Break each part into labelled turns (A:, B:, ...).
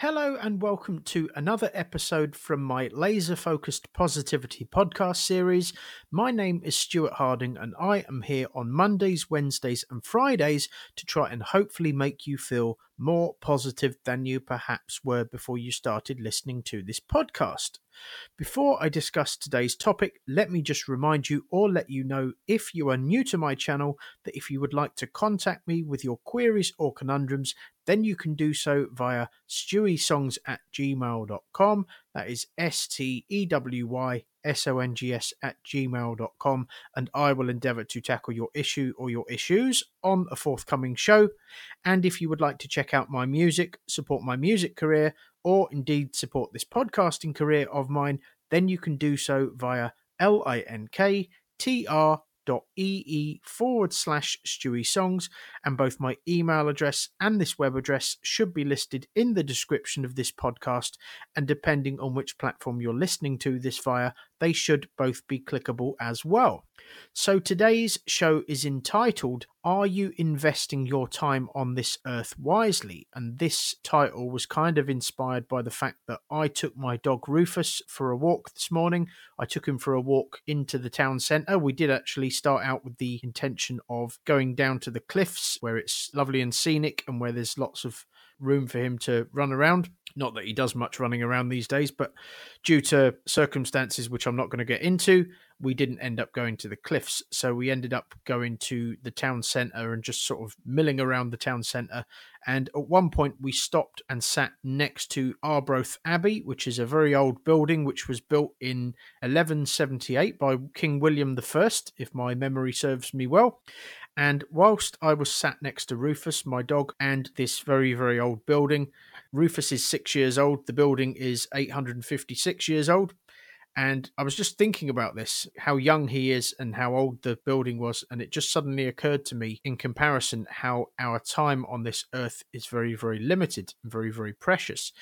A: Hello, and welcome to another episode from my laser focused positivity podcast series. My name is Stuart Harding, and I am here on Mondays, Wednesdays, and Fridays to try and hopefully make you feel more positive than you perhaps were before you started listening to this podcast. Before I discuss today's topic, let me just remind you or let you know if you are new to my channel that if you would like to contact me with your queries or conundrums, then you can do so via stewysongs at gmail.com. That is S T E W Y S O N G S at gmail.com. And I will endeavour to tackle your issue or your issues on a forthcoming show. And if you would like to check out my music, support my music career, or indeed support this podcasting career of mine, then you can do so via linktr ee forward slash Stewy Songs, and both my email address and this web address should be listed in the description of this podcast. And depending on which platform you're listening to this via, they should both be clickable as well. So today's show is entitled Are You Investing Your Time on This Earth Wisely? And this title was kind of inspired by the fact that I took my dog Rufus for a walk this morning. I took him for a walk into the town centre. We did actually start out with the intention of going down to the cliffs where it's lovely and scenic and where there's lots of room for him to run around. Not that he does much running around these days, but due to circumstances which I'm not going to get into, we didn't end up going to the cliffs. So we ended up going to the town centre and just sort of milling around the town centre. And at one point, we stopped and sat next to Arbroath Abbey, which is a very old building which was built in 1178 by King William I, if my memory serves me well. And whilst I was sat next to Rufus, my dog, and this very, very old building, Rufus is six years old. The building is 856 years old. And I was just thinking about this, how young he is and how old the building was. And it just suddenly occurred to me, in comparison, how our time on this earth is very, very limited very, very precious.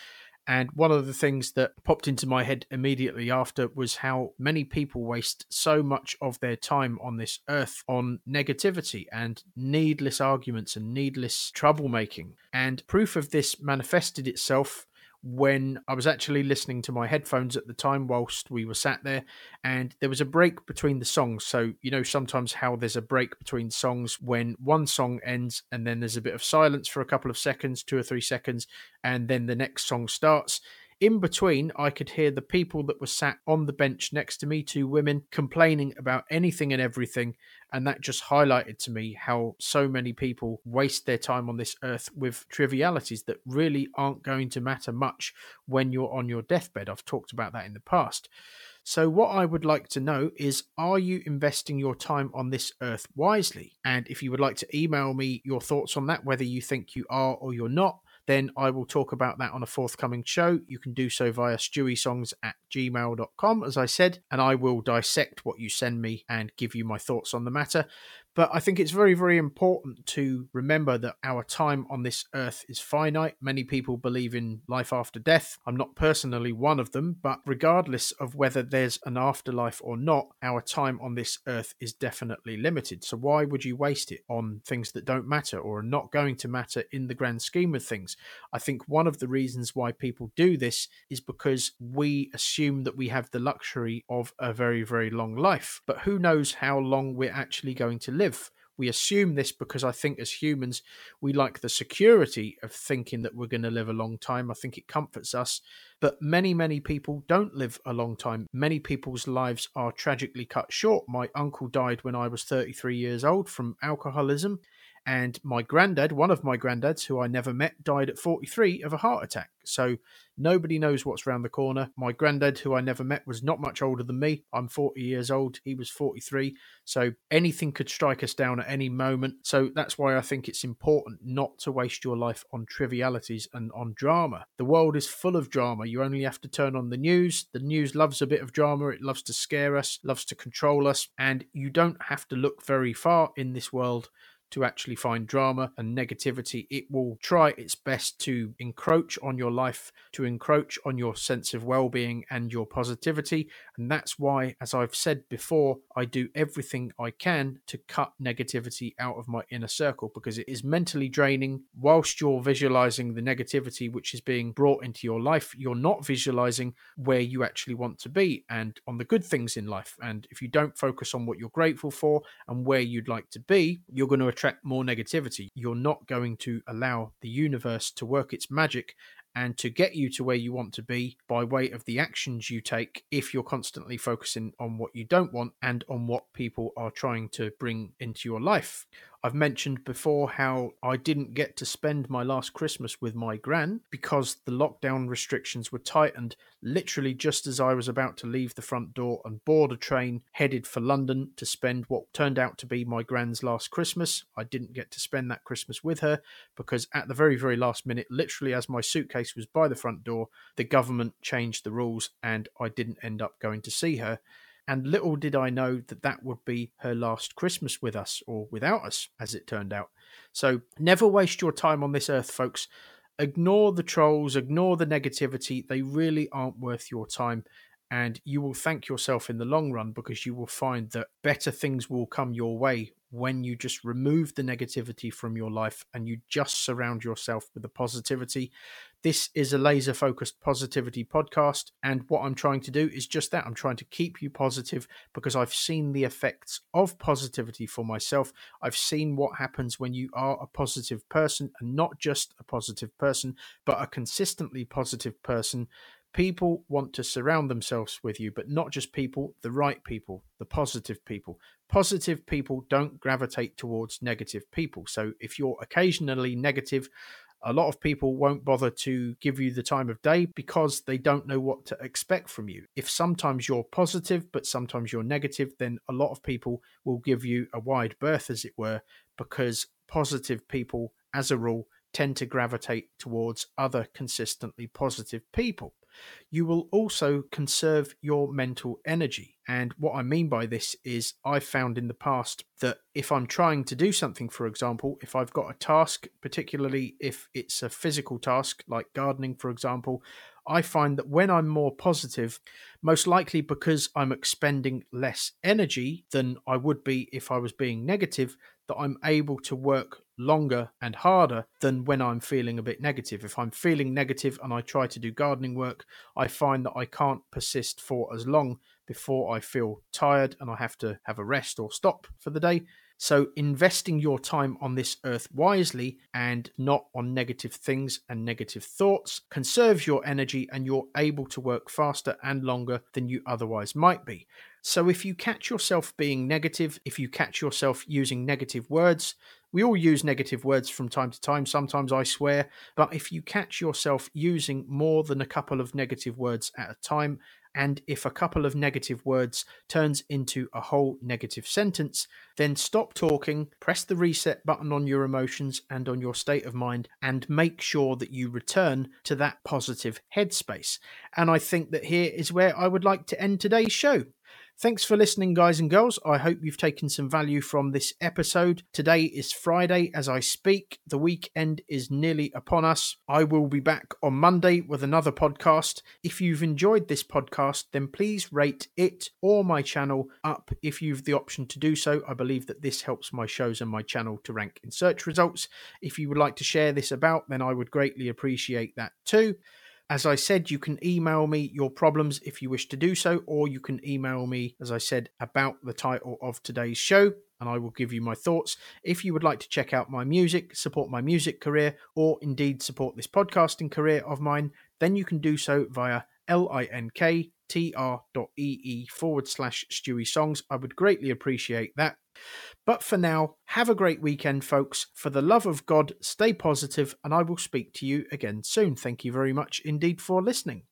A: And one of the things that popped into my head immediately after was how many people waste so much of their time on this earth on negativity and needless arguments and needless troublemaking. And proof of this manifested itself when I was actually listening to my headphones at the time whilst we were sat there, and there was a break between the songs. So, you know, sometimes how there's a break between songs when one song ends and then there's a bit of silence for a couple of seconds, two or three seconds, and then the next song starts. In between, I could hear the people that were sat on the bench next to me, two women, complaining about anything and everything. And that just highlighted to me how so many people waste their time on this earth with trivialities that really aren't going to matter much when you're on your deathbed. I've talked about that in the past. So, what I would like to know is Are you investing your time on this earth wisely? And if you would like to email me your thoughts on that, whether you think you are or you're not, then I will talk about that on a forthcoming show. You can do so via stewysongs at gmail.com, as I said, and I will dissect what you send me and give you my thoughts on the matter. But I think it's very, very important to remember that our time on this earth is finite. Many people believe in life after death. I'm not personally one of them, but regardless of whether there's an afterlife or not, our time on this earth is definitely limited. So why would you waste it on things that don't matter or are not going to matter in the grand scheme of things? I think one of the reasons why people do this is because we assume that we have the luxury of a very, very long life. But who knows how long we're actually going to live? Live. We assume this because I think as humans, we like the security of thinking that we're going to live a long time. I think it comforts us. But many, many people don't live a long time. Many people's lives are tragically cut short. My uncle died when I was 33 years old from alcoholism. And my granddad, one of my granddads, who I never met, died at 43 of a heart attack. So nobody knows what's around the corner. My granddad, who I never met, was not much older than me. I'm 40 years old. He was 43. So anything could strike us down at any moment. So that's why I think it's important not to waste your life on trivialities and on drama. The world is full of drama. You only have to turn on the news. The news loves a bit of drama. It loves to scare us, loves to control us. And you don't have to look very far in this world to actually find drama and negativity. It will try its best to encroach on your life, to encroach on your sense of well being and your positivity. And that's why, as I've said before, I do everything I can to cut negativity out of my inner circle because it is mentally draining. Whilst you're visualizing the negativity which is being brought into your life, you're not visualizing where you actually want to be and on the good things in life. And if you don't focus on what you're grateful for and where you'd like to be, you're going to attract more negativity. You're not going to allow the universe to work its magic and to get you to where you want to be by way of the actions you take if you're constantly focusing on what you don't want and on what people are trying to bring into your life. I've mentioned before how I didn't get to spend my last Christmas with my gran because the lockdown restrictions were tightened literally just as I was about to leave the front door and board a train headed for London to spend what turned out to be my gran's last Christmas. I didn't get to spend that Christmas with her because at the very, very last minute, literally as my suitcase was by the front door, the government changed the rules and I didn't end up going to see her. And little did I know that that would be her last Christmas with us, or without us, as it turned out. So never waste your time on this earth, folks. Ignore the trolls, ignore the negativity. They really aren't worth your time. And you will thank yourself in the long run because you will find that better things will come your way when you just remove the negativity from your life and you just surround yourself with the positivity. This is a laser focused positivity podcast. And what I'm trying to do is just that I'm trying to keep you positive because I've seen the effects of positivity for myself. I've seen what happens when you are a positive person and not just a positive person, but a consistently positive person people want to surround themselves with you, but not just people, the right people, the positive people. Positive people don't gravitate towards negative people. So if you're occasionally negative, a lot of people won't bother to give you the time of day because they don't know what to expect from you. If sometimes you're positive, but sometimes you're negative, then a lot of people will give you a wide berth, as it were, because positive people, as a rule, tend to gravitate towards other consistently positive people you will also conserve your mental energy. And what I mean by this is, I've found in the past that if I'm trying to do something, for example, if I've got a task, particularly if it's a physical task like gardening, for example, I find that when I'm more positive, most likely because I'm expending less energy than I would be if I was being negative, that I'm able to work longer and harder than when I'm feeling a bit negative. If I'm feeling negative and I try to do gardening work, I find that I can't persist for as long before I feel tired and I have to have a rest or stop for the day. So, investing your time on this earth wisely and not on negative things and negative thoughts conserves your energy and you're able to work faster and longer than you otherwise might be. So, if you catch yourself being negative, if you catch yourself using negative words, we all use negative words from time to time. Sometimes I swear, but if you catch yourself using more than a couple of negative words at a time, and if a couple of negative words turns into a whole negative sentence, then stop talking, press the reset button on your emotions and on your state of mind, and make sure that you return to that positive headspace. And I think that here is where I would like to end today's show. Thanks for listening, guys and girls. I hope you've taken some value from this episode. Today is Friday as I speak. The weekend is nearly upon us. I will be back on Monday with another podcast. If you've enjoyed this podcast, then please rate it or my channel up if you've the option to do so. I believe that this helps my shows and my channel to rank in search results. If you would like to share this about, then I would greatly appreciate that too. As I said, you can email me your problems if you wish to do so, or you can email me, as I said, about the title of today's show, and I will give you my thoughts. If you would like to check out my music, support my music career, or indeed support this podcasting career of mine, then you can do so via linktr.ee forward slash Stewy Songs. I would greatly appreciate that. But for now, have a great weekend, folks. For the love of God, stay positive, and I will speak to you again soon. Thank you very much indeed for listening.